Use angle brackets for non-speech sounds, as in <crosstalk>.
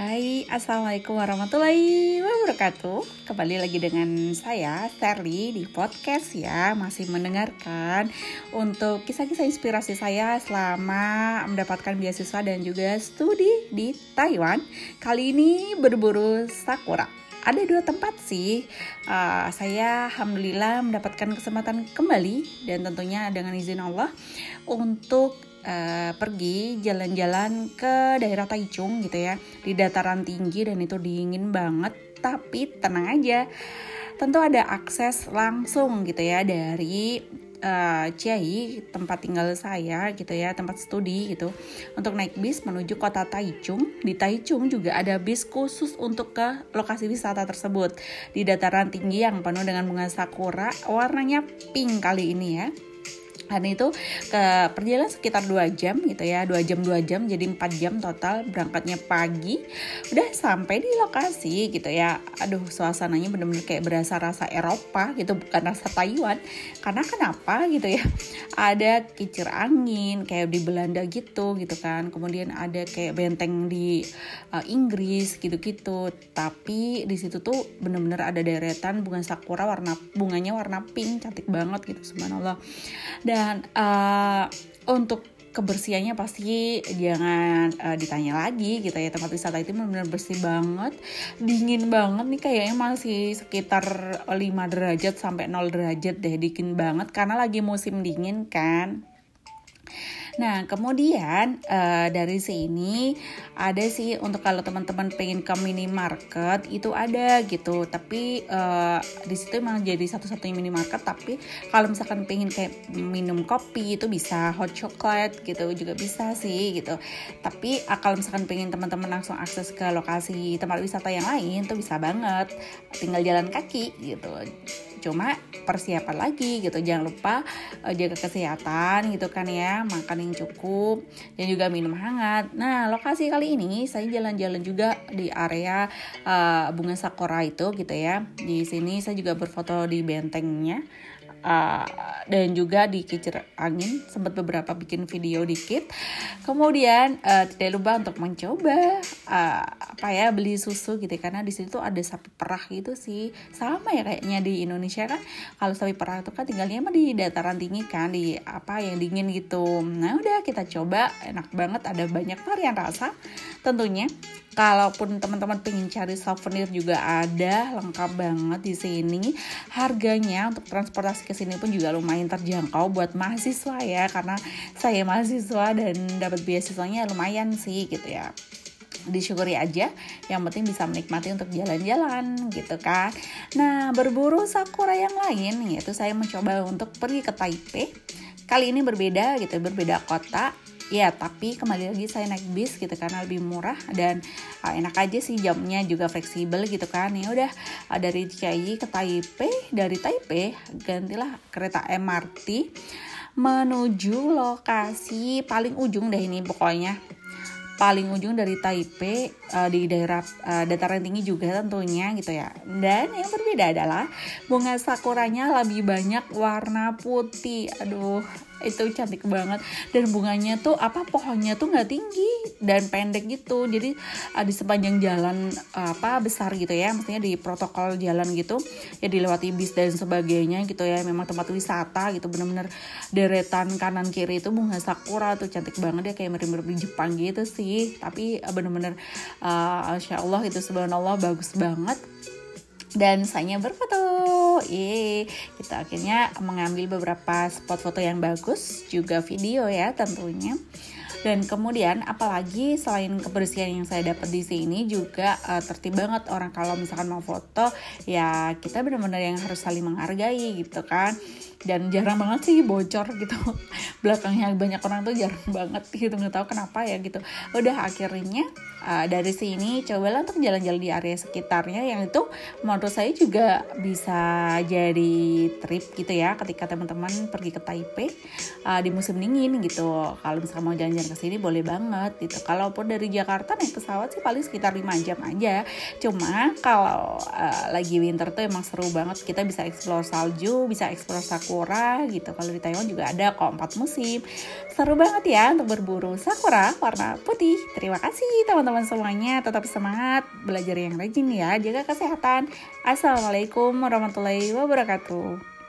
Hai, Assalamualaikum warahmatullahi wabarakatuh. Kembali lagi dengan saya, Terly di podcast ya. Masih mendengarkan untuk kisah-kisah inspirasi saya selama mendapatkan beasiswa dan juga studi di Taiwan. Kali ini berburu sakura. Ada dua tempat sih. Uh, saya alhamdulillah mendapatkan kesempatan kembali dan tentunya dengan izin Allah untuk uh, pergi jalan-jalan ke daerah Taichung gitu ya. Di dataran tinggi dan itu dingin banget tapi tenang aja. Tentu ada akses langsung gitu ya dari uh, Ciai tempat tinggal saya gitu ya tempat studi gitu untuk naik bis menuju kota Taichung. Di Taichung juga ada bis khusus untuk ke lokasi wisata tersebut. Di dataran tinggi yang penuh dengan bunga sakura warnanya pink kali ini ya dan itu ke perjalanan sekitar dua jam gitu ya dua jam dua jam jadi empat jam total berangkatnya pagi udah sampai di lokasi gitu ya. Aduh suasananya bener-bener kayak berasa rasa Eropa gitu bukan rasa Taiwan. Karena kenapa gitu ya? Ada kicir angin kayak di Belanda gitu gitu kan. Kemudian ada kayak benteng di uh, Inggris gitu-gitu. Tapi di situ tuh bener-bener ada deretan bunga sakura warna bunganya warna pink cantik banget gitu subhanallah. Dan dan uh, untuk kebersihannya pasti jangan uh, ditanya lagi gitu ya. Tempat wisata itu benar-benar bersih banget. Dingin banget nih kayaknya masih sekitar 5 derajat sampai 0 derajat deh. Dingin banget karena lagi musim dingin kan Nah, kemudian uh, dari sini ada sih untuk kalau teman-teman pengen ke minimarket itu ada gitu. Tapi uh, di situ emang jadi satu-satunya minimarket. Tapi kalau misalkan pengen kayak minum kopi itu bisa hot chocolate gitu juga bisa sih gitu. Tapi uh, kalau misalkan pengen teman-teman langsung akses ke lokasi tempat wisata yang lain tuh bisa banget. Tinggal jalan kaki gitu cuma persiapan lagi gitu jangan lupa uh, jaga kesehatan gitu kan ya makan yang cukup dan juga minum hangat. Nah lokasi kali ini saya jalan-jalan juga di area uh, bunga sakura itu gitu ya. Di sini saya juga berfoto di bentengnya uh, dan juga di kicir angin. Sempat beberapa bikin video dikit. Kemudian uh, tidak lupa untuk mencoba uh, apa ya beli susu gitu karena di situ ada sapi perah gitu sih. Sama ya kayaknya di Indonesia kan. Kalau sapi perah itu kan tinggalnya mah di dataran tinggi kan. Di apa yang dingin gitu. Nah udah kita coba. Enak banget. Ada banyak varian rasa tentunya kalaupun teman-teman pengen cari souvenir juga ada lengkap banget di sini. Harganya untuk transportasi ke sini pun juga lumayan terjangkau buat mahasiswa ya karena saya mahasiswa dan dapat beasiswanya lumayan sih gitu ya. Disyukuri aja yang penting bisa menikmati untuk jalan-jalan gitu kan. Nah berburu sakura yang lain yaitu saya mencoba untuk pergi ke Taipei. Kali ini berbeda gitu berbeda kota ya tapi kembali lagi saya naik bis gitu karena lebih murah dan uh, enak aja sih jamnya juga fleksibel gitu kan ya udah uh, dari Chiayi ke Taipei dari Taipei gantilah kereta MRT menuju lokasi paling ujung deh ini pokoknya paling ujung dari Taipei uh, di daerah uh, dataran tinggi juga tentunya gitu ya. Dan yang berbeda adalah bunga sakuranya lebih banyak warna putih. Aduh, itu cantik banget. Dan bunganya tuh apa pohonnya tuh nggak tinggi dan pendek gitu. Jadi uh, di sepanjang jalan uh, apa besar gitu ya maksudnya di protokol jalan gitu ya dilewati bis dan sebagainya gitu ya. Memang tempat wisata gitu bener-bener deretan kanan kiri itu bunga sakura tuh cantik banget ya kayak mirip-mirip di Jepang gitu sih. Tapi uh, bener-bener uh, Insya Allah itu subhanallah bagus banget. Dan saya berfoto. Yeay, kita akhirnya mengambil beberapa spot foto yang bagus, juga video ya tentunya. Dan kemudian apalagi selain kebersihan yang saya dapat di sini juga uh, tertib banget orang kalau misalkan mau foto ya kita benar-benar yang harus saling menghargai gitu kan dan jarang banget sih bocor gitu. <laughs> Belakangnya banyak orang tuh jarang banget gitu nggak tahu kenapa ya gitu. Udah akhirnya uh, dari sini cobalah untuk jalan-jalan di area sekitarnya yang itu menurut saya juga bisa jadi trip gitu ya ketika teman-teman pergi ke Taipei uh, di musim dingin gitu. Kalau misalnya mau jalan-jalan ke sini boleh banget gitu. Kalaupun dari Jakarta naik pesawat sih paling sekitar 5 jam aja. Cuma kalau uh, lagi winter tuh emang seru banget. Kita bisa explore salju bisa explore sakura sakura gitu. Kalau di Taiwan juga ada kok empat musim. Seru banget ya untuk berburu sakura warna putih. Terima kasih teman-teman semuanya. Tetap semangat belajar yang rajin ya. Jaga kesehatan. Assalamualaikum warahmatullahi wabarakatuh.